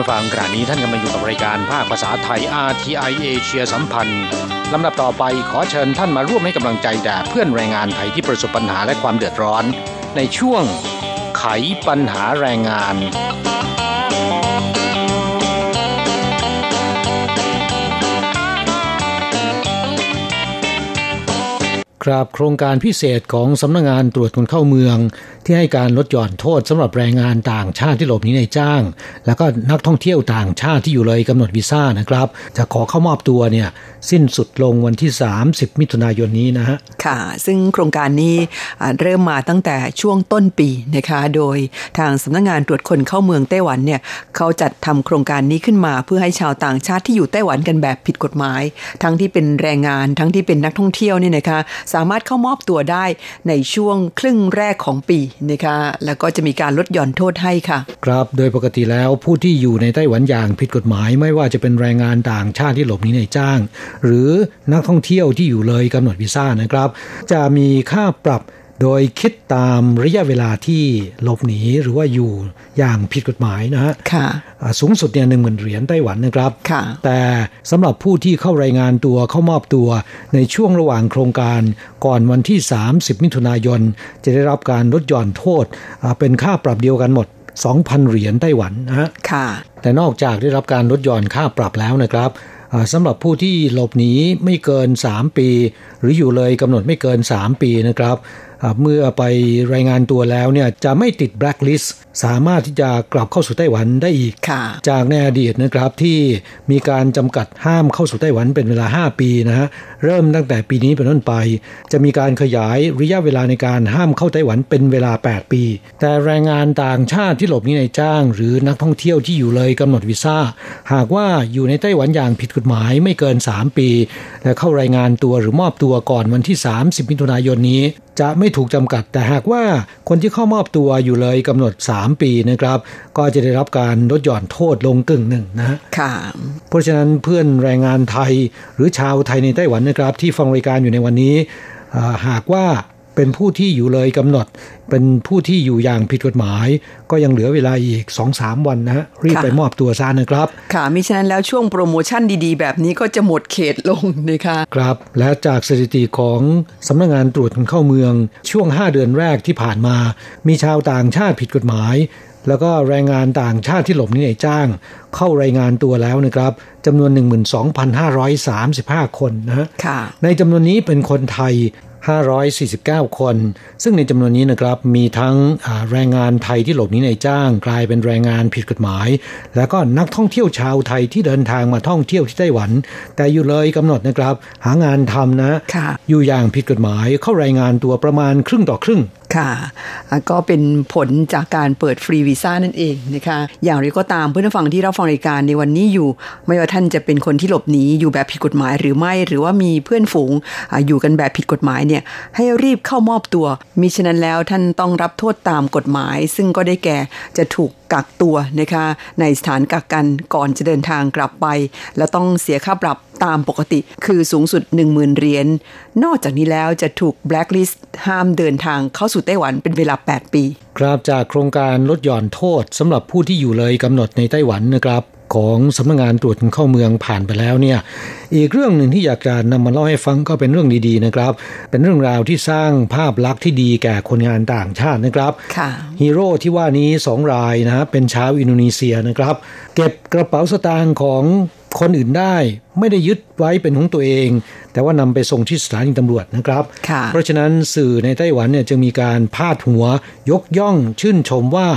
คุณฟังขณะนี้ท่านกำลังอยู่กับรายการภาคภาษาไทย RTI เอเชียสัมพันธ์ลำดับต่อไปขอเชิญท่านมาร่วมให้กำลังใจแด่เพื่อนแรงงานไทยที่ประสบปัญหาและความเดือดร้อน ในช่วงไขปัญหาแรงงาน ครับโครงการพิเศษของสำนักงงานตรวจคนเข้าเมือง ที่ให้การลดหย่อนโทษสำหรับแรงงานต่างชาติที่หลบหนีในจ้าง แล้วก็นักท่องเที่ยวต่างชาติที่อยู่เลยกำหนดวีซ่านะครับ จะขอเข้ามอบตัวเนี่ยสิ้นสุดลงวันที่ 30 มิถุนายนนี้นะฮะค่ะ ซึ่งโครงการนี้เริ่มมาตั้งแต่ช่วงต้นปีนะคะโดยทางสำนักงงานตรวจคนเข้าเมืองไต้หวันเนี่ยเขาจัดทำโครงการนี้ขึ้นมาเพื่อให้ชาวต่างชาติที่อยู่ไต้หวันกันแบบผิดกฎหมาย ทั้งที่เป็นแรงงานทั้งที่เป็นนักท่องเที่ยวเนี่ยนะคะสามารถเข้ามอบตัวได้ในช่วงครึ่งแรกของปีนะคะแล้วก็จะมีการลดหย่อนโทษให้ค่ะ ครับโดยปกติแล้วผู้ที่อยู่ในไต้หวันอย่างผิดกฎหมาย ไม่ว่าจะเป็นแรงงานต่างชาติที่หลบหนีในจ้าง หรือนักท่องเที่ยวที่อยู่เลยกำหนดวีซ่านะครับ จะมีค่าปรับ โดยคิดตามระยะเวลาที่หลบหนีหรือว่าอยู่อย่างผิดกฎหมายนะฮะสูงสุดเนี่ยหนึ่งหมื่นเหรียญไต้หวันนะครับแต่สำหรับผู้ที่เข้ารายงานตัวเข้ามอบตัว ในช่วงระหว่างโครงการก่อนวันที่ 30 มิถุนายน จะได้รับการลดหย่อนโทษ เป็นค่าปรับเดียวกันหมด 2,000 เหรียญไต้หวันนะฮะแต่นอกจากได้รับการลดหย่อนค่าปรับแล้วนะครับสำหรับผู้ที่หลบหนีไม่เกิน 3 ปี หรืออยู่เลยกำหนดไม่เกิน 3 ปีนะครับ เมื่อไปรายงานตัวแล้วเนี่ยจะไม่ติดแบล็คลิสต์สามารถที่จะกลับเข้าสู่ไต้หวันได้อีก จากในอดีตนะครับที่มีการจำกัดห้ามเข้าสู่ไต้หวันเป็นเวลา 5 ปีนะฮะเริ่มตั้งแต่ปีนี้เป็นต้นไป จะมีการขยายระยะเวลาในการห้ามเข้าไต้หวันเป็นเวลา 8 ปี แต่แรงงานต่างชาติที่หลบหนีในจ้าง หรือนักท่องเที่ยวที่อยู่เลยกำหนดวีซ่าหากว่าอยู่ในไต้หวันอย่างผิดกฎหมายไม่เกิน 3 ปี และเข้ารายงานตัวหรือมอบตัวก่อนวันที่ 30มิถุนายนนี้ จะไม่ถูกจำกัด แต่หากว่าคนที่เข้ามอบตัวอยู่เลยกำหนด 3 ปีนะครับ ก็จะได้รับการลดหย่อนโทษลงกึ่งหนึ่งนะค่ะเพราะฉะนั้นเพื่อนแรงงานไทยหรือชาวไทยในไต้หวันนะครับ ที่ฟังรายการอยู่ในวันนี้ หากว่า เป็นผู้ที่อยู่เลยกำหนด เป็นผู้ที่อยู่อย่างผิดกฎหมาย ก็ยังเหลือเวลาอีก2สวันนะฮะรีบไปมอบตัวซะนะครับ ค่ะมิฉะนั้นแล้วช่วงโปรโมชั่นดีๆ แบบนี้ก็จะหมดเขตลงนะคะครับ และจากสถิติของสำนักงงานตรวจคนเข้าเมืองช่วง 5 เดือนแรกที่ผ่านมา มีชาวต่างชาติผิดกฎหมายแล้วก็แรงงานต่างชาติที่หลบหนีในจ้าง เข้ารายงานตัวแล้วนะครับจำนวน 12,535 คนนะฮะในจำนวนนี้เป็นคนไทย 549 คน ซึ่งในจำนวนนี้นะครับมีทั้งแรงงานไทยที่หลบหนีในจ้าง กลายเป็นแรงงานผิดกฎหมาย แล้วก็นักท่องเที่ยวชาวไทยที่เดินทางมาท่องเที่ยวที่ไต้หวัน แต่อยู่เลยกำหนดนะครับ หางานทำนะ อยู่อย่างผิดกฎหมายเข้ารายงานตัวประมาณครึ่งต่อครึ่ง ค่ะก็เป็นผลจากการเปิดฟรีวีซ่านั่นเองนะคะอย่างไรก็ตามเพื่อนฟังที่เราฟังรายการในวันนี้อยู่ ไม่ว่าท่านจะเป็นคนที่หลบหนีอยู่แบบผิดกฎหมายหรือไม่หรือว่ามีเพื่อนฝูงอยู่กันแบบผิดกฎหมายเนี่ยให้รีบเข้ามอบตัวมิฉะนั้นแล้วท่านต้องรับโทษตามกฎหมาย ซึ่งก็ได้แก่จะถูก กักตัวนะคะในสถานกักกันก่อนจะเดินทางกลับไป แล้วต้องเสียค่าปรับตามปกติคือสูงสุด 10,000 เหรียญนอกจากนี้แล้วจะถูกแบล็คลิสต์ห้ามเดินทางเข้าสู่ไต้หวันเป็นเวลา 8 ปี ครับจากโครงการลดหย่อนโทษสำหรับผู้ที่อยู่เลยกำหนดในไต้หวันนะครับ ของสำนักงงานตรวจคนเข้าเมืองผ่านไปแล้วเนี่ยอีกเรื่องหนึ่งที่อยากจะนำมาเล่าให้ฟังก็เป็นเรื่องดีๆนะครับ เป็นเรื่องราวที่สร้างภาพลักษณ์ที่ดีแก่คนงานต่างชาตินะครับฮีโร่ที่ว่านี้สองรายนะเป็นชาวอินโดนีเซียนะครับ เก็บกระเป๋าสตางค์ของคนอื่นได้ไม่ได้ยึดไว้เป็นของตัวเอง แต่ว่านำไปส่งที่สถานีตำรวจนะครับ เพราะฉะนั้นสื่อในไต้หวันเนี่ยจึงมีการพาดหัวยกย่องชื่นชมว่า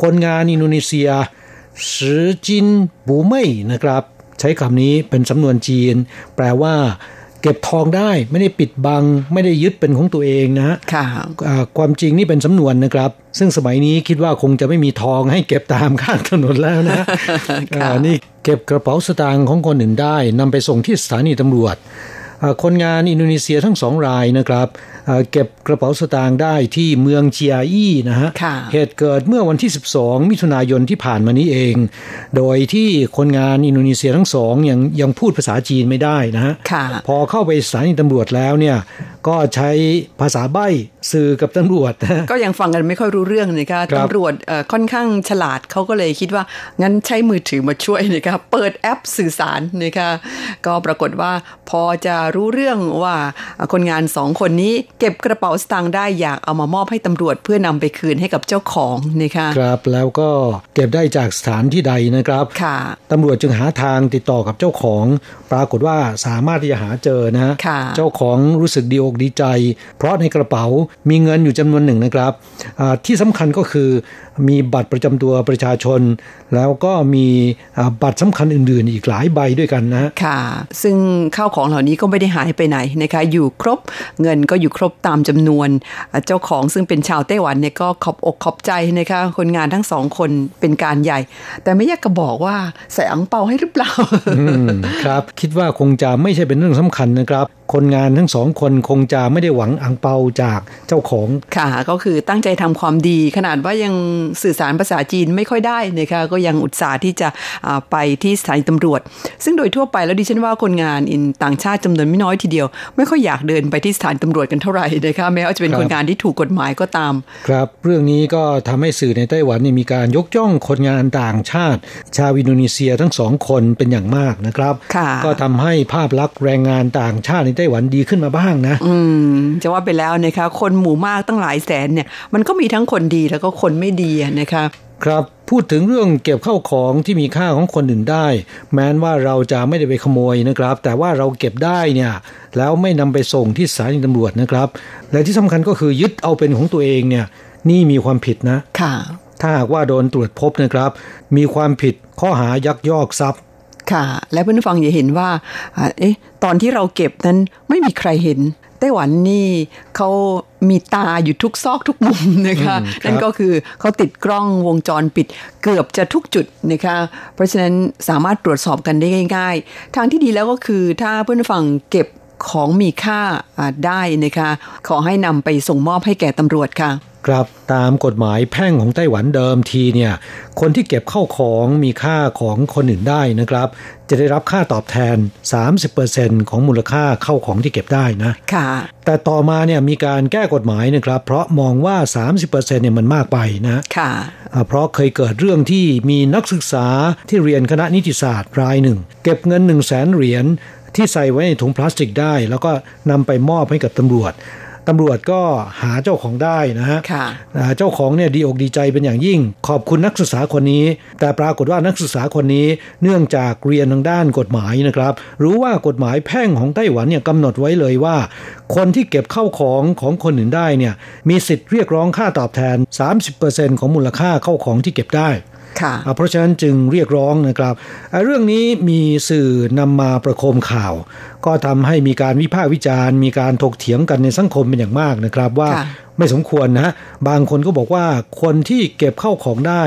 คนงานอินโดนีเซีย 拾金不昧นะครับ ใช้คำนี้เป็นสำนวนจีน แปลว่า เก็บทองได้ไม่ได้ปิดบัง ไม่ได้ยึดเป็นของตัวเองนะฮะความจริงนี่เป็นสำนวนนะครับ ซึ่งสมัยนี้คิดว่าคงจะไม่มีทองให้เก็บตามข้างถนนแล้วนะนี่เก็บกระเป๋าสตางค์ของคนอื่นได้นำไปส่งที่สถานีตำรวจ คนงานอินโดนีเซียทั้งสองรายนะครับเก็บกระเป๋าสตางค์ได้ที่เมืองเจียอี้นะฮะเหตุเกิดเมื่อวันที่ 12 มิถุนายนที่ผ่านมานี้เอง โดยที่คนงานอินโดนีเซียทั้งสองยังยังพูดภาษาจีนไม่ได้นะฮะพอเข้าไปสถานีตำรวจแล้วเนี่ยก็ใช้ภาษาใบ้สื่อกับตำรวจ ก็ยังฟังกันไม่ค่อยรู้เรื่องนะคะตำรวจค่อนข้างฉลาดเขาก็เลยคิดว่า งั้นใช้มือถือมาช่วยนะคะเปิดแอปสื่อสารนะคะก็ปรากฏว่าพอจะรู้เรื่องว่าคนงานสองคนนี้เก็บกระเป๋าสตางค์ได้อยากเอามามอบให้ตำรวจเพื่อนำไปคืนให้กับเจ้าของนะคะครับแล้วก็เก็บได้จากสถานที่ใดนะครับค่ะตำรวจจึงหาทางติดต่อกับเจ้าของ ปรากฏว่าสามารถที่จะหาเจอนะเจ้าของรู้สึกดีอกดีใจ เพราะในกระเป๋ามีเงินอยู่จำนวนหนึ่งนะครับที่สำคัญก็คือ มีบัตรประจำตัวประชาชน แล้วก็มีบัตรสำคัญอื่นๆ อีกหลายใบด้วยกันนะค่ะ ซึ่งข้าวของเหล่านี้ก็ไม่ได้หายไปไหนนะคะอยู่ครบเงินก็อยู่ครบตามจำนวน เจ้าของซึ่งเป็นชาวไต้หวันเนี่ยก็ขอบอกขอบใจนะคะคนงานทั้งสองคนเป็นการใหญ่ แต่ไม่อยากจะบอกว่าใส่อังเปาให้หรือเปล่าครับคิดว่าคงจะไม่ใช่เป็นเรื่องสำคัญนะครับ คนงานทั้งสองคนคงจะไม่ได้หวังอังเปาจากเจ้าของค่ะก็คือตั้งใจทำความดีขนาดว่ายังสื่อสารภาษาจีนไม่ค่อยได้นะคะก็ยังอุตส่าห์ที่จะไปที่สถานีตำรวจ ซึ่งโดยทั่วไปแล้วดิฉันว่าคนงานอินต่างชาติจำนวนไม่น้อยทีเดียว ไม่ค่อยอยากเดินไปที่สถานีตำรวจกันเท่าไหร่นะคะแม้ว่าจะเป็นคนงานที่ถูกกฎหมายก็ตาม ครับ เรื่องนี้ก็ทำให้สื่อในไต้หวันมีการยกย่องคนงานต่างชาติ ชาวอินโดนีเซียทั้งสองคนเป็นอย่างมากนะครับ ก็ทำให้ภาพลักษณ์แรงงานต่างชาติในไต้หวันดีขึ้นมาบ้างนะ อืมจะว่าไปแล้วนะคะคนหมู่มากตั้งหลายแสนเนี่ยมันก็มีทั้งคนดีแล้วก็คนไม่ดีนะคะครับพูดถึงเรื่องเก็บเข้าของที่มีค่าของคนอื่นได้ แม้นว่าเราจะไม่ได้ไปขโมยนะครับ แต่ว่าเราเก็บได้เนี่ยแล้วไม่นำไปส่งที่สถานีตำรวจนะครับ และที่สำคัญก็คือยึดเอาเป็นของตัวเองเนี่ยนี่มีความผิดนะค่ะ ถ้าหากว่าโดนตรวจพบนะครับ มีความผิดข้อหายักยอกทรัพย์ค่ะ และเพื่อนฟังอย่าเห็นว่าเอ๊ะตอนที่เราเก็บนั้นไม่มีใครเห็น ไต้หวันนี่เขามีตาอยู่ทุกซอกทุกมุมนะคะนั่นก็คือเขาติดกล้องวงจรปิดเกือบจะทุกจุดนะคะเพราะฉะนั้นสามารถตรวจสอบกันได้ง่าย ๆ ทางที่ดีแล้วก็คือถ้าเพื่อนฟังเก็บ ของมีค่าได้นะคะ ขอให้นำไปส่งมอบให้แก่ตำรวจค่ะ ครับตามกฎหมายแพ่งของไต้หวันเดิมทีเนี่ย คนที่เก็บเข้าของมีค่าของคนอื่นได้นะครับ จะได้รับค่าตอบแทน 30%ของมูลค่าเข้าของที่เก็บได้นะค่ะ แต่ต่อมาเนี่ยมีการแก้กฎหมายนะครับ เพราะมองว่า 30%เนี่ยมันมากไปนะค่ะ เพราะเคยเกิดเรื่องที่มีนักศึกษาที่เรียนคณะนิติศาสตร์รายหนึ่ง เก็บเงิน 1 0 0 0 0แสนเหรียญ ที่ใส่ไว้ในถุงพลาสติกได้ แล้วก็นำไปมอบให้กับตำรวจตำรวจก็หาเจ้าของได้นะฮะเจ้าของเนี่ยดีอกดีใจเป็นอย่างยิ่ง ขอบคุณนักศึกษาคนนี้ แต่ปรากฏว่านักศึกษาคนนี้เนื่องจากเรียนทางด้านกฎหมายนะครับ รู้ว่ากฎหมายแพ่งของไต้หวันเนี่ยกำหนดไว้เลยว่า คนที่เก็บเข้าของของคนอื่นได้เนี่ยมีสิทธิ์เรียกร้องค่าตอบแทน 30%ของมูลค่าเข้าของที่เก็บได้ เพราะฉะนั้นจึงเรียกร้องนะครับ เรื่องนี้มีสื่อนำมาประโคมข่าว ก็ทำให้มีการวิพากษ์วิจารณ์ มีการถกเถียงกันในสังคมเป็นอย่างมากนะครับว่าไม่สมควรนะบางคนก็บอกว่าคนที่เก็บเข้าของได้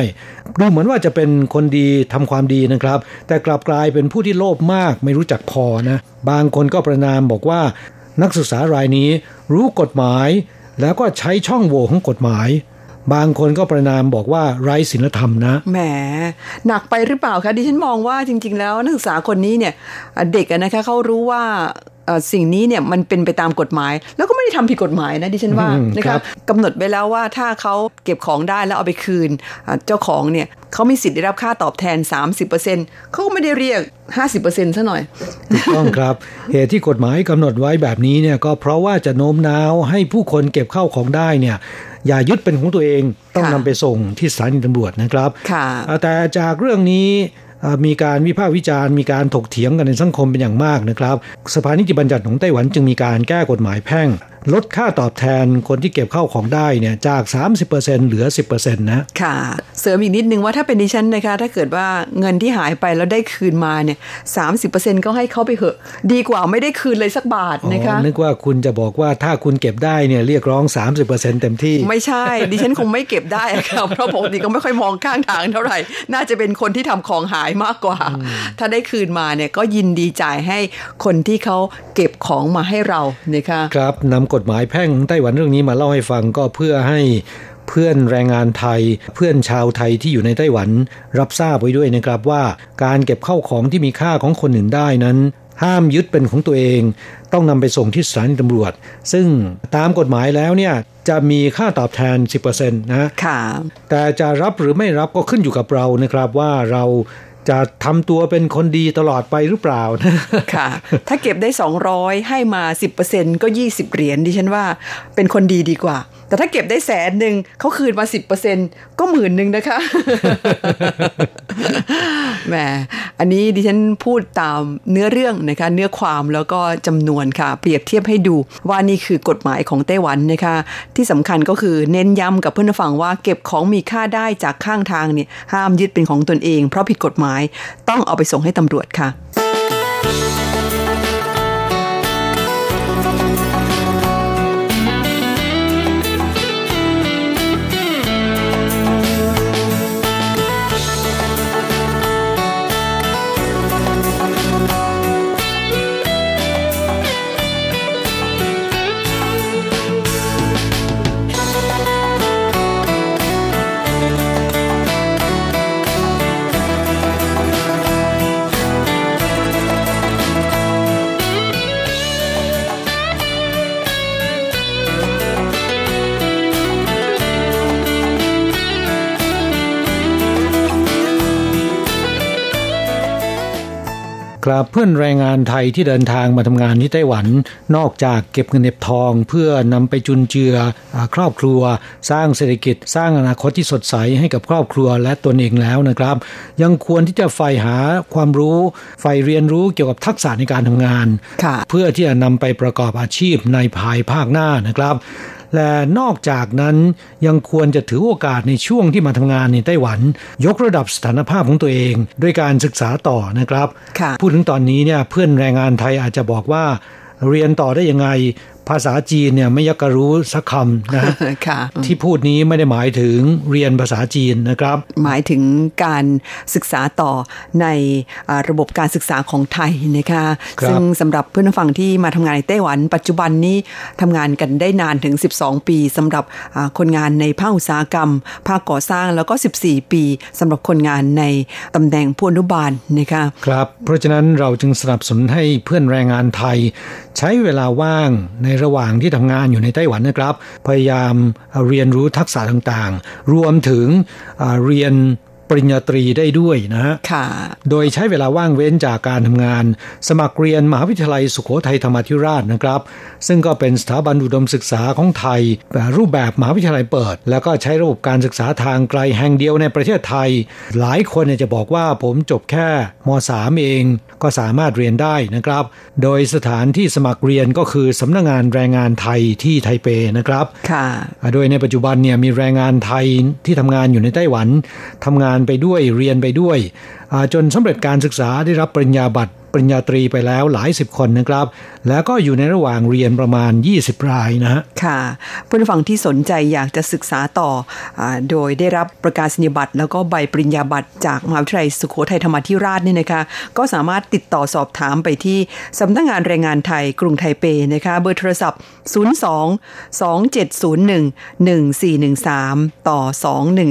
ดูเหมือนว่าจะเป็นคนดีทำความดีนะครับ แต่กลับกลายเป็นผู้ที่โลภมาก ไม่รู้จักพอนะ บางคนก็ประนามบอกว่านักศึกษารายนี้รู้กฎหมาย แล้วก็ใช้ช่องโหว่ของกฎหมาย บางคนก็ประนามบอกว่าไร้ศีลธรรมนะ แหม หนักไปหรือเปล่าคะดิฉันมองว่าจริง ๆ แล้วนักศึกษาคนนี้เนี่ยเด็กนะคะเขารู้ว่าสิ่งนี้เนี่ยมันเป็นไปตามกฎหมาย แล้วก็ไม่ได้ทำผิดกฎหมายนะดิฉันว่านะคะกำหนดไปแล้วว่าถ้าเขาเก็บของได้แล้วเอาไปคืน เจ้าของเนี่ย เขามีสิทธิ์ได้รับค่าตอบแทน 30%เขาไม่ได้เรียก 50%ซะหน่อยถูกต้องครับ เหตุที่กฎหมายกำหนดไว้แบบนี้เนี่ยก็เพราะว่าจะโน้มน้าวให้ผู้คนเก็บเข้าของได้เนี่ยอย่ายึดเป็นของตัวเองต้องนำไปส่งที่สถานีตำรวจนะครับแต่จากเรื่องนี้มีการวิพากษ์วิจารณ์มีการถกเถียงกันในสังคมเป็นอย่างมากนะครับ สภานิติบัญญัติของไต้หวันจึงมีการแก้กฎหมายแพ่งลดค่าตอบแทนคนที่เก็บเข้าของได้เนี่ยจาก 30%เหลือ 10%นะค่ะ เสริมอีกนิดนึงว่าถ้าเป็นดิฉันนะคะ ถ้าเกิดว่าเงินที่หายไปแล้วได้คืนมาเนี่ยสาก็ให้เขาไปเหอะ ดีกว่าไม่ได้คืนเลยสักบาทนะคะนึกว่าคุณจะบอกว่าถ้าคุณเก็บได้เนี่ยเรียกร้อง 30%เต็มที่ ไม่ใช่ ดิฉันคงไม่เก็บได้ครับเพราะปกติก็ไม่ค่อยมองข้างทางเท่าไหร่ น่าจะเป็นคนที่ทำของหายมากกว่า ถ้าได้คืนมาเนี่ยก็ยินดีจ่ายให้คนที่เขาเก็บของมาให้เรานะคะครับนำกฎหมายแพ่งไต้หวันเรื่องนี้มาเล่าให้ฟังก็เพื่อให้เพื่อนแรงงานไทย เพื่อนชาวไทยที่อยู่ในไต้หวัน รับทราบไว้ด้วยนะครับว่าการเก็บเข้าของที่มีค่าของคนอื่นได้นั้น ห้ามยึดเป็นของตัวเอง ต้องนำไปส่งที่สถานีตำรวจ ซึ่งตามกฎหมายแล้วเนี่ยจะมีค่าตอบแทน 10%นะค่ะแต่จะรับหรือไม่รับก็ขึ้นอยู่กับเรานะครับว่าเรา จะทำตัวเป็นคนดีตลอดไปหรือเปล่าค่ะ ถ้าเก็บได้ 200 ให้มา 10%ก็ 20 เหรียญดิฉันว่าเป็นคนดีดีกว่า แต่ถ้าเก็บได้แสนหนึ่งเขาคืนมาสิบเปอร์เซ็นก็หมื่นหนึ่งนะคะ แหมอันนี้ดิฉันพูดตามเนื้อเรื่องนะคะเนื้อความแล้วก็จำนวนค่ะ เปรียบเทียบให้ดูว่านี่คือกฎหมายของไต้หวันนะคะที่สำคัญก็คือเน้นย้ำกับเพื่อนฟังว่าเก็บของมีค่าได้จากข้างทางเนี่ยห้ามยึดเป็นของตนเอง เพราะผิดกฎหมายต้องเอาไปส่งให้ตำรวจค่ะ ครับเพื่อนแรงงานไทยที่เดินทางมาทำงานที่ไต้หวัน นอกจากเก็บเงินเก็บทอง เพื่อนำไปจุนเจือครอบครัว สร้างเศรษฐกิจ สร้างอนาคตที่สดใสให้กับครอบครัวและตนเองแล้วนะครับ ยังควรที่จะใฝ่หาความรู้ใฝ่เรียนรู้เกี่ยวกับทักษะในการทำงาน เพื่อที่จะนำไปประกอบอาชีพในภายภาคหน้านะครับ และนอกจากนั้นยังควรจะถือโอกาสในช่วงที่มาทำงานในไต้หวัน ยกระดับสถานภาพของตัวเองด้วยการศึกษาต่อนะครับพูดถึงตอนนี้เนี่ยเพื่อนแรงงานไทยอาจจะบอกว่าเรียนต่อได้ยังไง ภาษาจีนเนี่ยไม่ยักกรู้สักคำนะที่พูดนี้ไม่ได้หมายถึงเรียนภาษาจีนนะครับ หมายถึงการศึกษาต่อในระบบการศึกษาของไทยนะคะคซึ่งสำหรับเพื่อนฟังที่มาทำงานในไต้หวัน ปัจจุบันนี้ทำงานกันได้นานถึง 12 ปีสำหรับคนงานในภาคอุตสาหกรรม ภาคก่อสร้างแล้วก็ 14 ปีสำหรับคนงานในตำแหน่งผู้อนุบาลนะคะครับ เพราะฉะนั้นเราจึงสนับสนุนให้เพื่อนแรงงานไทย ใช้เวลาว่างในระหว่างที่ทำงานอยู่ในไต้หวันนะครับ พยายามเรียนรู้ทักษะต่างๆ รวมถึงเรียน ปริญญาตรีได้ด้วยนะฮะโดยใช้เวลาว่างเว้นจากการทำงาน สมัครเรียนมหาวิทยาลัยสุโขทัยธรรมธิราชนะครับ ซึ่งก็เป็นสถาบันอุดมศึกษาของไทยแบบรูปแบบมหาวิทยาลัยเปิด แล้วก็ใช้ระบบการศึกษาทางไกลแห่งเดียวในประเทศไทย หลายคนจะบอกว่าผมจบแค่ม .3 เองก็สามารถเรียนได้นะครับ โดยสถานที่สมัครเรียนก็คือสำนักงงานแรงงานไทยที่ไทเปนะครับค่ะโดยในปัจจุบันเนี่ยมีแรงงานไทยที่ทำงานอยู่ในไต้หวันทำงานไปด้วยเรียนไปด้วย จนสำเร็จการศึกษาได้รับปริญญาบัตร ปริญญาตรีไปแล้วหลายสิบคนนะครับ แล้วก็อยู่ในระหว่างเรียนประมาณ 20 รายนะค่ะผู้ฟังที่สนใจอยากจะศึกษาต่ออโดยได้รับประกาศนียบัตร แล้วก็ใบปริญญาบัตรจากมหาวิทยาลัยสุโขทัยธรรมธิราชนี่นะคะก็สามารถติดต่อสอบถามไปที่สำนักงงานแรงงานไทยกรุงไทเปนะคะเบอร์โทรศัพท์ 02 2701 1413 ต่อ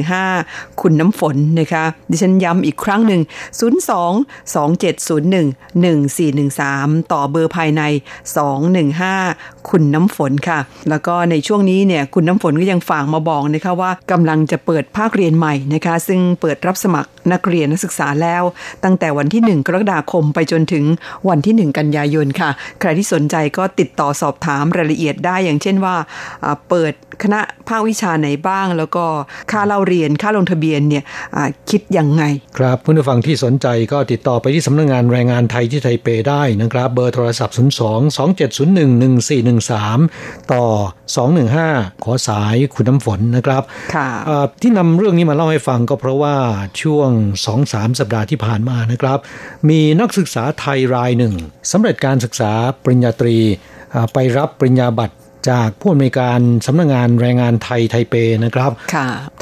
215 คุณน้ำฝนนะคะดิฉันย้ำอีกครั้งหนึ่ง 02 2701 1413 ต่อเบอร์ภายใน 215 คุณน้ำฝนค่ะ แล้วก็ในช่วงนี้เนี่ยคุณน้ำฝนก็ยังฝากมาบอกนะคะว่ากำลังจะเปิดภาคเรียนใหม่นะคะ ซึ่งเปิดรับสมัครนักเรียนนักศึกษาแล้ว ตั้งแต่วันที่ 1 กรกฎาคมไปจนถึงวันที่ 1 กันยายนค่ะ ใครที่สนใจก็ติดต่อสอบถามรายละเอียดได้อย่างเช่นว่า เปิดคณะภาควิชาไหนบ้าง แล้วก็ค่าเล่าเรียนค่าลงทะเบียนเนี่ยคิดยังไง ครับผู้ฟังที่สนใจก็ติดต่อไปที่สำนักงงานแรงงานไทยที่ไทเปได้นะครับ เบอร์โทรศัพท์ 02 2701 1413 ต่อ 215 ขอสายคุณน้ำฝนนะครับที่นำเรื่องนี้มาเล่าให้ฟังก็เพราะว่าช่วง 2-3 สัปดาห์ที่ผ่านมานะครับ มีนักศึกษาไทยรายหนึ่งสำเร็จการศึกษาปริญญาตรีไปรับปริญญาบัตรจากผู้อำนวยการสำนักงงานแรงงานไทยไทเปนะครับ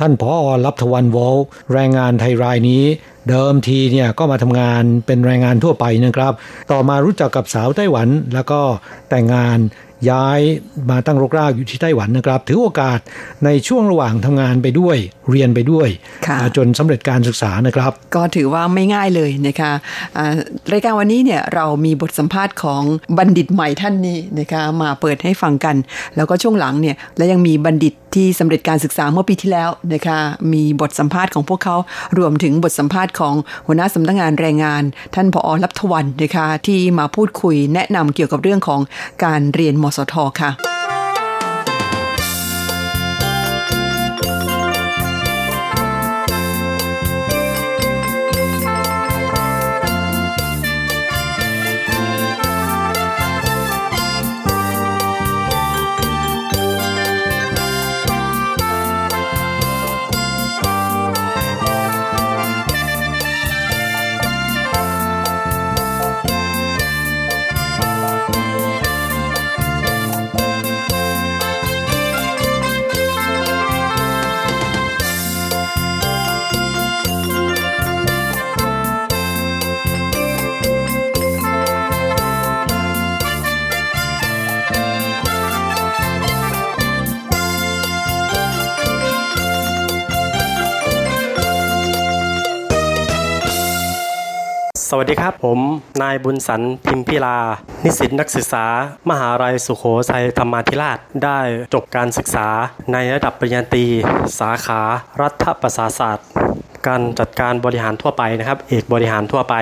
ท่านผอรับทวันวอลแรงงานไทยรายนี้ เดิมทีเนี่ยก็มาทำงานเป็นแรงงานทั่วไปนะครับ ต่อมารู้จักกับสาวไต้หวัน แล้วก็แต่งงาน ย้ายมาตั้งรกรากอยู่ที่ไต้หวันนะครับ ถือโอกาสในช่วงระหว่างทำงานไปด้วยเรียนไปด้วย จนสำเร็จการศึกษานะครับ ก็ถือว่าไม่ง่ายเลยนะคะรายการวันนี้เนี่ยเรามีบทสัมภาษณ์ของบัณฑิตใหม่ท่านนี้นะคะมาเปิดให้ฟังกัน แล้วก็ช่วงหลังเนี่ยและยังมีบัณฑิตที่สำเร็จการศึกษาเมื่อปีที่แล้วนะคะมีบทสัมภาษณ์ของพวกเขารวมถึงบทสัมภาษณ์ของหัวหน้าสำนักงานแรงงาน ท่านผอรับทวันนะคะที่มาพูดคุยแนะนำเกี่ยวกับเรื่องของการเรียนมสทค่ะ สวัสดีครับผม นายบุญสันพิมพิลา นิสิตนักศึกษา มหาลัยสุโขทัยธรรมาธิราช ได้จบการศึกษาในระดับปริญญาตรีสาขารัฐประศาศาสตร์ การจัดการบริหารทั่วไปนะครับ เอกบริหารทั่วไป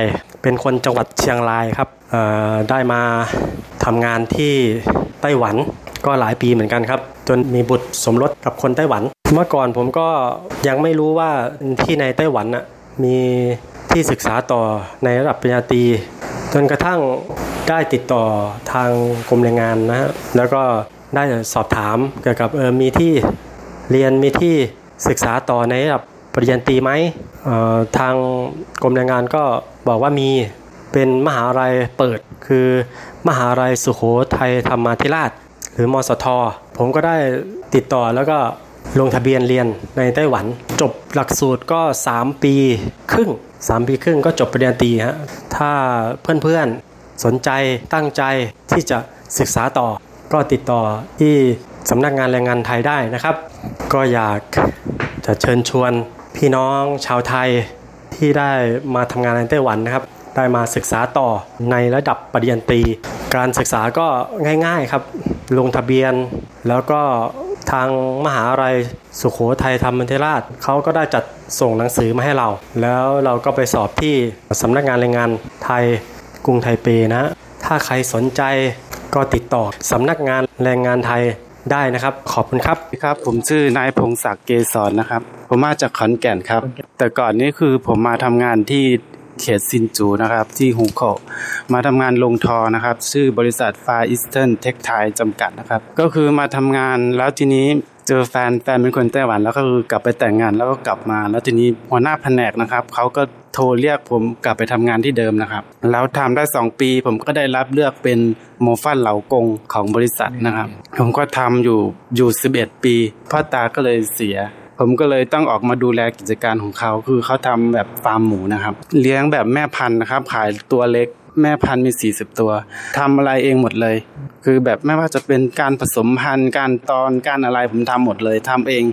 เป็นคนจังหวัดเชียงรายครับได้มาทำงานที่ไต้หวันก็หลายปีเหมือนกันครับ จนมีบุตรสมรสกับคนไต้หวัน เมื่อก่อนผมก็ยังไม่รู้ว่าที่ในไต้หวันน่ะมี ที่ศึกษาต่อในระดับปริญญาตรีจนกระทั่งได้ติดต่อทางกรมแรงงานนะฮะแล้วก็ได้สอบถามเกี่ยวกับเออมีที่เรียนมีที่ศึกษาต่อในระดับปริญญาตรีไหมทางกรมแรงงานก็บอกว่ามีเป็นมหาลัยเปิดคือมหาลัยสุโขทัยธรรมาธิราช หรือมสท ผมก็ได้ติดต่อแล้วก็ลงทะเบียนเรียนในไต้หวันจบ หลักสูตรก็ 3 ปีครึ่งสามปีครึ่งก็จบปริญญาตรีฮะถ้าเพื่อนๆสนใจตั้งใจที่จะศึกษาต่อ ก็ติดต่อที่สำนักงานแรงงานไทยได้นะครับ ก็อยากจะเชิญชวนพี่น้องชาวไทยที่ได้มาทำงานในไต้หวันนะครับ ได้มาศึกษาต่อในระดับปริญญาตรี การศึกษาก็ง่ายๆครับ ลงทะเบียนแล้วก็ ทางมหาลัยสุขโขทัยธรรมเทราชเขาก็ได้จัดส่งหนังสือมาให้เรา แล้วเราก็ไปสอบที่สำนักงานแรงงานไทยกรุงไทเปนะ ถ้าใครสนใจก็ติดต่อสำนักงานแรงงานไทยได้นะครับ ขอบคุณครับครับ ผมชื่อนายพงศักดิ์เกษรนะครับ ผมมาจากขอนแก่นครับ แต่ก่อนนี้คือผมมาทำงานที่ เขตซินจูนะครับที่ฮูโคมาทำงานโรงทอนะครับชื่อบริษัท Far Eastern Textile จำกัดนะครับ ก็คือมาทำงานแล้วทีนี้เจอแฟนแฟนเป็นคนไต้หวันแล้วก็คือกลับไปแต่งงานแล้วก็กลับมา แล้วทีนี้หัวหน้าแผนกนะครับเขาก็โทรเรียกผมกลับไปทำงานที่เดิมนะครับ แล้วทำได้ 2 ปีผมก็ได้รับเลือกเป็น模範勞工ของบริษัทนะครับ ผมก็ทำอยู่อยู่ 11 ปีพ่อตาก็เลยเสีย ผมก็เลยต้องออกมาดูแลกิจการของเขา คือเขาทำแบบฟาร์มหมูนะครับ เลี้ยงแบบแม่พันธุ์นะครับ ขายตัวเล็กแม่พันธุ์มี 40 ตัวทำอะไรเองหมดเลย คือแบบไม่ว่าจะเป็นการผสมพันธุ์ การตอนการอะไรผมทำหมดเลยทำเอง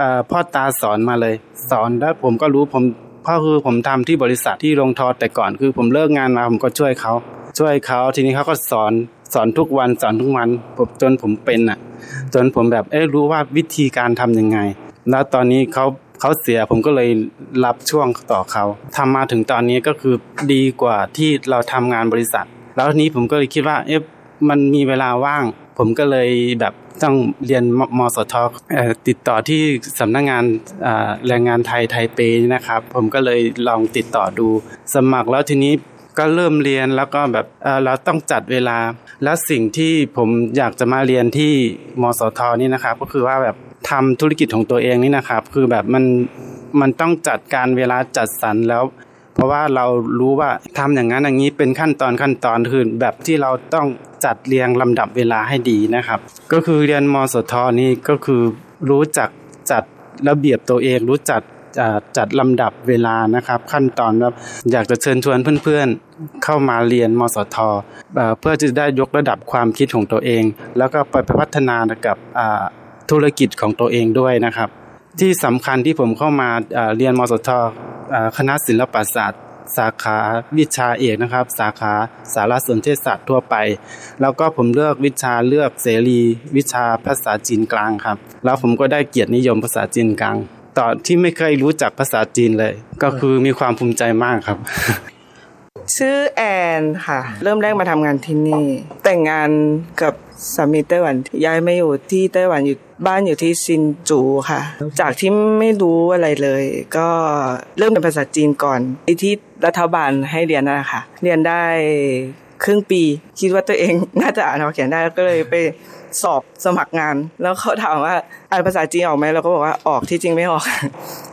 อพ่อตาสอนมาเลย สอนแล้วผมก็รู้ผมพ่อคือผมทำที่บริษัทที่ลงทอแต่ก่อน คือผมเลิกงานมาผมก็ช่วยเขา ช่วยเขาทีนี้เขาก็สอนสอนทุกวันสอนทุกวันจนผมเป็นอะ จนผมแบบเอ้รู้ว่าวิธีการทํำยังไง แล้วตอนนี้เขาเขาเสียผมก็เลยรับช่วงต่อเขาทำมาถึงตอนนี้ก็คือดีกว่าที่เราทำงานบริษัท แล้วทีนี้ผมก็เลยคิดว่าเอ๊ะมันมีเวลาว่าง ผมก็เลยแบบต้องเรียนมสทติดต่อที่สำนักงงานแรงงานไทยไทเปนะครับ ผมก็เลยลองติดต่อดูสมัครแล้วทีนี้ ก็เริ่มเรียนแล้วก็แบบเราต้องจัดเวลา และสิ่งที่ผมอยากจะมาเรียนที่มสทนี่นะครับ ก็คือว่าแบบทำธุรกิจของตัวเองนี่นะครับ คือแบบมันมันต้องจัดการเวลาจัดสรรแล้ว เพราะว่าเรารู้ว่าทำอย่างนั้นอย่างนี้เป็นขั้นตอนขั้นตอนคือแบบที่เราต้องจัดเรียงลำดับเวลาให้ดีนะครับ ก็คือเรียนมสทนี่ก็คือรู้จักจัดระเบียบตัวเองรู้จัก จัดลำดับเวลานะครับ ขั้นตอนว่าอยากจะเชิญชวนเพื่อนๆ เข้ามาเรียนมสทเพื่อจะได้ยกระดับความคิดของตัวเอง แล้วก็ไปพัฒนากับธุรกิจของตัวเองด้วยนะครับ ที่สำคัญที่ผมเข้ามาเรียนมสทคณะศิลปศาสตร์สาขาวิชาเอกนะครับ สาขาสารสนเทศศาสตร์ทั่วไป แล้วก็ผมเลือกวิชาเลือกเสรี วิชาภาษาจีนกลางครับ แล้วผมก็ได้เกียรตินิยมภาษาจีนกลาง ตอนที่ไม่เคยรู้จักภาษาจีนเลย ก็คือมีความภูมิใจมากครับ ชื่อแอนค่ะ เริ่มแรกมาทำงานที่นี่ แต่งงานกับสามีไต้หวันย้ายมาอยู่ที่ไต้หวันอยู่บ้านอยู่ที่ซินจูค่ะ จากที่ไม่รู้อะไรเลย ก็เริ่มเป็นภาษาจีนก่อนที่รัฐบาลให้เรียนนะคะเรียนได้ครึ่งปี คิดว่าตัวเองน่าจะอ่านออกเขียนได้ก็เลยไป สอบสมัครงาน แล้วเขาถามว่าอ่านภาษาจีนออกไหมเราก็บอกว่าออกที่จริงไม่ออก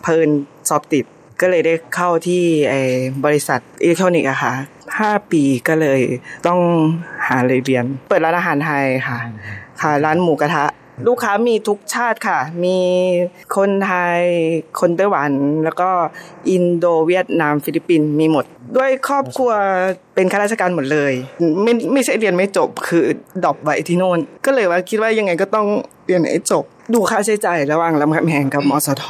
เพลินสอบติดก็เลยได้เข้าที่บริษัทอิเล็กทรอนิกส์อะค่ะห้าปีก็เลยต้องหาเลยเรียน เปิดร้านอาหารไทยค่ะ ค่ะ ร้านหมูกระทะ ลูกค้ามีทุกชาติค่ะ มีคนไทย คนไต้หวัน แล้วก็อินโดเวียดนามฟิลิปปินส์มีหมด ด้วยครอบครัวเป็นข้าราชการหมดเลย ไม่ไม่ใช่เรียนไม่จบคือ drop ไว้ที่โน่น ก็เลยว่าคิดว่ายังไงก็ต้องเรียนให้จบ ดูค่าใช้จ่ายระหว่างรามคำแหงกับมสธ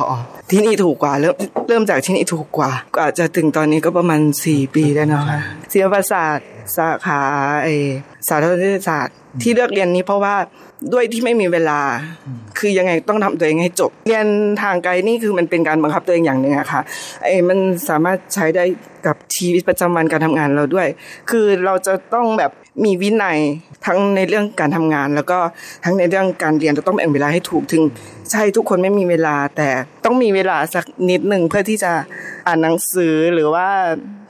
ที่นี่ถูกกว่าเริ่มเริ่มจากที่นี่ถูกกว่า กว่าจะถึงตอนนี้ก็ประมาณสี่ปีได้นะคะศิลปศาสตร์สาขาสารสนเทศศาสตร์ที่เลือกเรียนนี้เพราะว่า ด้วยที่ไม่มีเวลา คือยังไงต้องทำตัวเองให้จบ เรียนทางไกลนี่คือมันเป็นการบังคับตัวเองอย่างหนึ่งอะค่ะไอ้มันสามารถใช้ได้กับชีวิตประจำวันการทำงานเราด้วย คือเราจะต้องแบบมีวินัยทั้งในเรื่องการทำงาน แล้วก็ทั้งในเรื่องการเรียนเราต้องแบ่งเวลาให้ถูกถึง ใช่ทุกคนไม่มีเวลา แต่ต้องมีเวลาสักนิดหนึ่งเพื่อที่จะอ่านหนังสือหรือว่า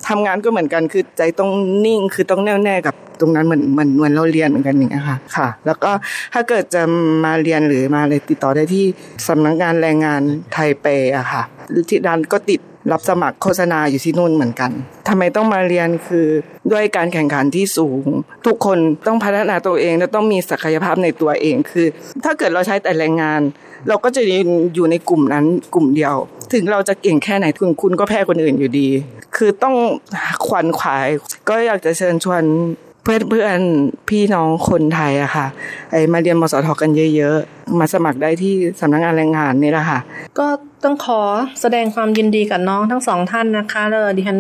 ทำงานก็เหมือนกันคือใจต้องนิ่งคือต้องแน่วแน่กับ ตรงนั้นเหมือนเหมือนเหมือนเราเรียนเหมือนกันอย่างเงี้ยค่ะค่ะ แล้วก็ถ้าเกิดจะมาเรียนหรือมาเลยติดต่อได้ที่สำนักงานแรงงานไทเปอะค่ะที่ร้านก็ติดรับสมัครโฆษณาอยู่ที่นู่นเหมือนกันทำไมต้องมาเรียนคือด้วยการแข่งขันที่สูง ทุกคนต้องพัฒนาตัวเองและต้องมีศักยภาพในตัวเองคือ ถ้าเกิดเราใช้แต่แรงงาน เราก็จะอยู่ในกลุ่มนั้นกลุ่มเดียว ถึงเราจะเก่งแค่ไหนคุณคุณก็แพ้คนอื่นอยู่ดี คือต้องขวัญขวาย ก็อยากจะเชิญชวน พื่อนเพื่อนพี่น้องคนไทยอะค่ะ ไอมาเรียนมสทกันเยอะ ๆ มาสมัครได้ที่สำนักงานแรงงานนี่แหละค่ะ ก็ต้องขอแสดงความยินดีกับน้องทั้งสองท่านนะคะแล้วดิฉัน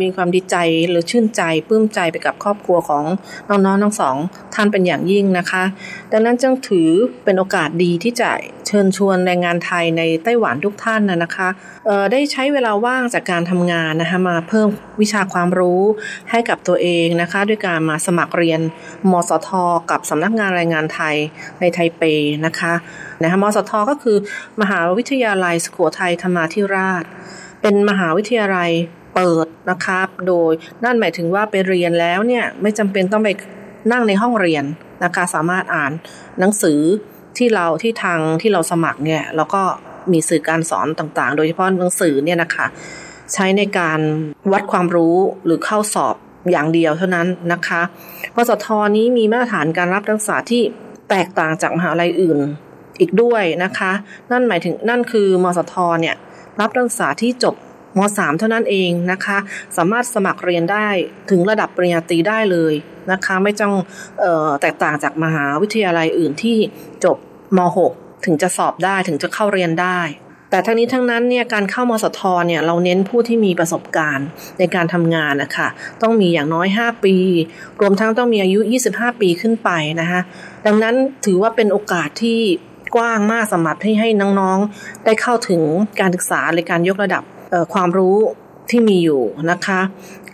มีความดีใจหรือชื่นใจปลื้มใจไปกับครอบครัวของน้องๆทั้งสองท่านเป็นอย่างยิ่งนะคะ ดังนั้นจึงถือเป็นโอกาสดีที่จะ เชิญชวนแรงงานไทยในไต้หวันทุกท่านนะนะคะได้ใช้เวลาว่างจากการทำงานนะคะมาเพิ่มวิชาความรู้ให้กับตัวเองนะคะด้วยการมาสมัครเรียนมสท กับสำนักงานแรงงานไทยในไทเปนะคะนะคะมสท ก็คือมหาวิทยาลัยสุโขทัยธรรมาธิราช เป็นมหาวิทยาลัยเปิดนะครับโดยนั่นหมายถึงว่าไปเรียนแล้วเนี่ยไม่จำเป็นต้องไปนั่งในห้องเรียนนะคะสามารถอ่านหนังสือ ที่เราที่ทางที่เราสมัครเนี่ยแล้วก็มีสื่อการสอนต่างๆ โดยเฉพาะหนังสือเนี่ยนะคะ ใช้ในการวัดความรู้หรือเข้าสอบอย่างเดียวเท่านั้นนะคะมสทนี้มีมาตรฐานการรับนักศึกษาที่แตกต่างจากมหาลัยอื่นอีกด้วยนะคะ นั่นหมายถึงนั่นคือมสทเนี่ยรับนักศึกษาที่จบม .3 เท่านั้นเองนะคะ สามารถสมัครเรียนได้ถึงระดับปริญญาตรีได้เลยนะคะ ไม่ต้องออแตกต่างจากมหาวิทยาลัยอื่นที่จบ ม .6 ถึงจะสอบได้ถึงจะเข้าเรียนได้ แต่ทั้งนี้ทั้งนั้นเนี่ยการเข้ามสทเนี่ยเราเน้นผู้ที่มีประสบการณ์ในการทำงานนะคะต้องมีอย่างน้อย 5 ปี รวมทั้งต้องมีอายุ 25 ปีขึ้นไปนะคะดังนั้นถือว่าเป็นโอกาสที่กว้างมากสำหรับให้ให้น้องๆ ได้เข้าถึงการศึกษาในการยกระดับความรู้ ที่มีอยู่นะคะ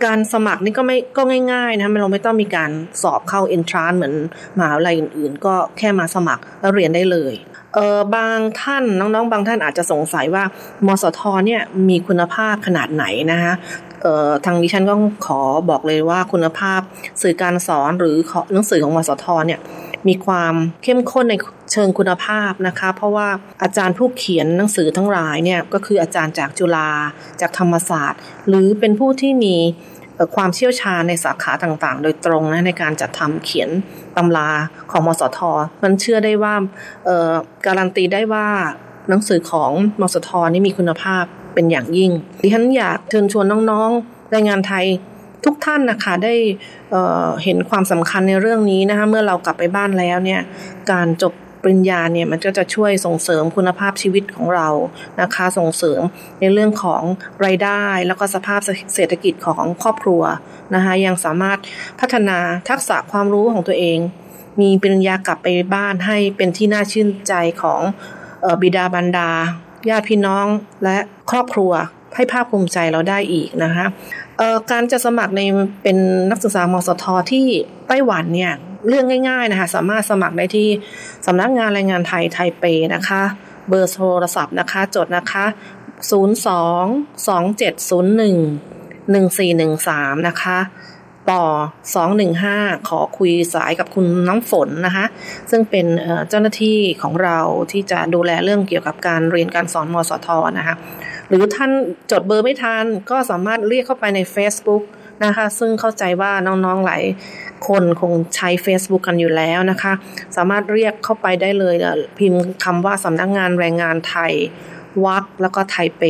การสมัครนี่ก็ไม่ก็ง่ายๆนะเราไม่ต้องมีการสอบเข้าเอนทรานเหมือนมหาวิทยาลัยอื่นๆ ก็แค่มาสมัครแล้วเรียนได้เลยเออบางท่านน้องๆ บางท่านอาจจะสงสัยว่ามสทเนี่ยมีคุณภาพขนาดไหนนะคะเอ่อทางดิฉันก็ขอบอกเลยว่าคุณภาพสื่อการสอนหรือหนังสือของมสทเนี่ยมีความเข้มข้นใน เชิงคุณภาพนะคะ เพราะว่าอาจารย์ผู้เขียนหนังสือทั้งหลายเนี่ยก็คืออาจารย์จากจุฬาจากธรรมศาสตร์ หรือเป็นผู้ที่มีความเชี่ยวชาญในสาขาต่างๆ โดยตรงนะในการจัดทำเขียนตำราของมสทมันเชื่อได้ว่าการันตีได้ว่าหนังสือของมสทนี่มีคุณภาพเป็นอย่างยิ่ง ดิฉันอยากเชิญชวนน้องๆแรงงานไทยทุกท่านนะคะได้เเห็นความสำคัญในเรื่องนี้นะคะเมื่อเรากลับไปบ้านแล้วเนี่ยการจบ ปริญญาเนี่ยมันก็จะช่วยส่งเสริมคุณภาพชีวิตของเรานะคะส่งเสริมในเรื่องของรายได้ แล้วก็สภาพเศรษฐกิจของครอบครัวนะคะยังสามารถพัฒนาทักษะความรู้ของตัวเอง มีปริญญากลับไปบ้านให้เป็นที่น่าชื่นใจของบิดาบรรดา ญาติพี่น้องและครอบครัวให้ภาคภูมิใจเราได้อีกนะคะการจะสมัครในเป็นนักศึกษามสทที่ไต้หวันเนี่ย เรื่องง่ายๆนะคะสามารถสมัครได้ที่สำนักงานแรงงานไทยไทเปนะคะ เบอร์โทรศัพท์นะคะ จดนะคะ 02 2701 1413 นะคะ ต่อ 215 ขอคุยสายกับคุณน้ำฝนนะคะ ซึ่งเป็นเจ้าหน้าที่ของเราที่จะดูแลเรื่องเกี่ยวกับการเรียนการสอนมสทนะคะ หรือท่านจดเบอร์ไม่ทันก็สามารถเรียกเข้าไปใน Facebook นะคะ ซึ่งเข้าใจว่าน้องๆหลายคนคงใช้ Facebook กันอยู่แล้วนะคะ สามารถเรียกเข้าไปได้เลยพิมพ์คำว่าสำนักงงานแรงงานไทยวักแล้วก็ไทเป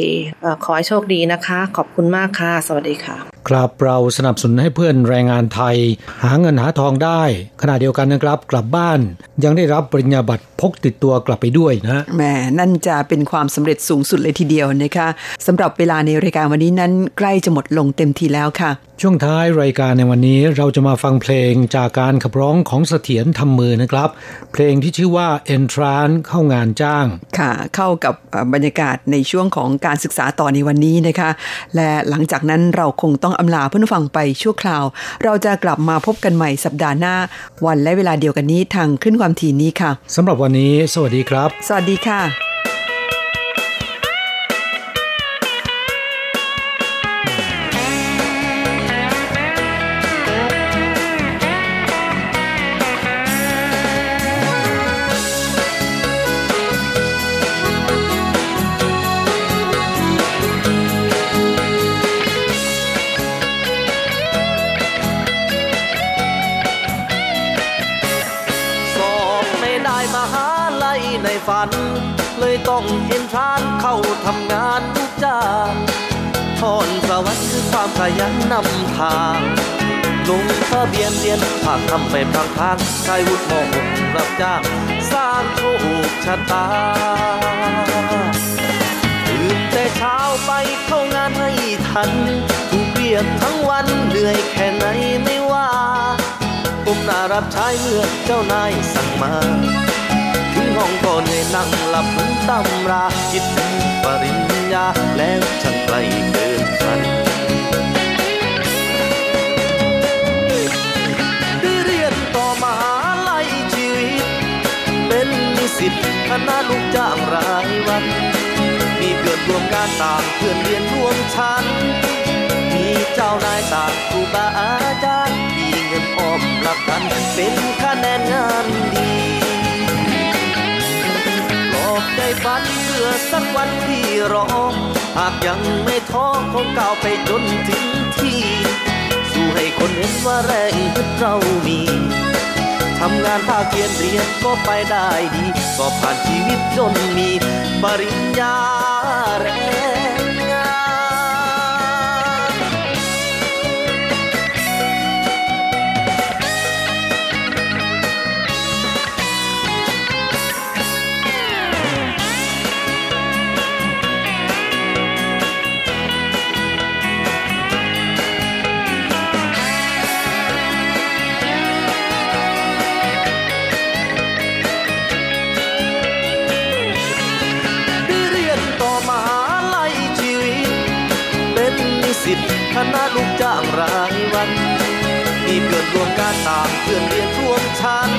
ขอให้โชคดีนะคะ ขอบคุณมากค่ะ สวัสดีค่ะ ครับเราสนับสนุนให้เพื่อนแรงงานไทย หาเงินหาทองได้ ขณะเดียวกันนะครับ กลับบ้านยังได้รับปริญญาบัตร พกติดตัวกลับไปด้วยนะแหมนั่นจะเป็นความสำเร็จสูงสุดเลยทีเดียวนะคะสำหรับเวลาในรายการวันนี้นั้นใกล้จะหมดลงเต็มทีแล้วค่ะ ช่วงท้ายรายการในวันนี้เราจะมาฟังเพลงจากการขับร้องของเสถียรทำมือนะครับ เพลงที่ชื่อว่า Entran เข้างานจ้าง ค่ะ เข้ากับบรรยากาศในช่วงของการศึกษาต่อในวันนี้นะคะ และหลังจากนั้นเราคงต้องอำลาเพื่อนฟังไปชั่วคราว เราจะกลับมาพบกันใหม่สัปดาห์หน้า วันและเวลาเดียวกันนี้ทางขึ้นความถี่นี้ค่ะสำหรับวันนี้ สวัสดีครับ สวัสดีค่ะ ยันนำทางลงทะเบียนเรียนผ่าทำไปพลางทางชายวุฒิมหกรับจ้าง สร้างโชคชะตาตื่นแต่เช้าไปเข้างานให้ทันถูกเรียกทั้งวันเหนื่อยแค่ไหนไม่ว่าผมน่ารับใช้เมื่อเจ้านายสั่งมาถึงห้องก็เหนื่อยนั่งหลับถึงตำราคิดถึงปริญญาแล้วช่างไกลเกินฝัน คณะลูกจ้างรายวัน มีเพื่อนร่วมงานต่างเพื่อนเรียนร่วมชั้น มีเจ้านายต่างครูบาอาจารย์ มีเงินออมรับกันเป็นคะแนนงานดีใจฝันเพื่อสักวันที่รอ หากยังไม่ท้อคงก้าวไปจนถึงที่ สู้ให้คนเห็นว่าแรงเรามีำงานภาคเรียนเรียนก็ไปได้ดี ก็ผ่านชีวิตจนมีปริญญาแรง ลูกจ้างรายวัน มีเพื่อนร่วมการต่างเพื่อนเรียนร่วมชั้น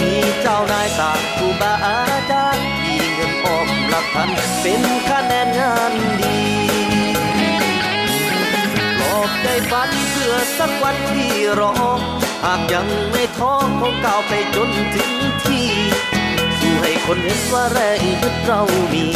มีเจ้านายต่างครูบาอาจารย์มีเงินออมหลักพันเป็นคะแนนงานดีหลอกใจฝันเพื่อสักวันที่รอหากยังไม่ท้อคงก้าวไปจนถึงที่ สู้ให้คนเห็นว่าแรงฮึดเรามี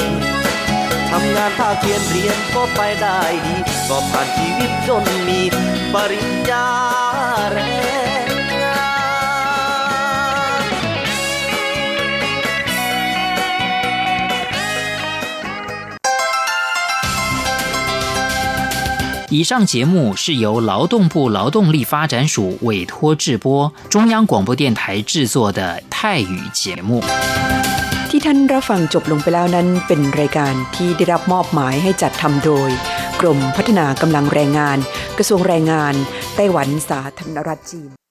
以上节目是由劳动部劳动力发展署委托制播中央广播电台制作的泰语节目。 ที่ท่านรับฟังจบลงไปแล้วนั้นเป็นรายการที่ได้รับมอบหมายให้จัดทำโดย กรมพัฒนากำลังแรงงาน กระทรวงแรงงาน ไต้หวันสาธารณรัฐจีน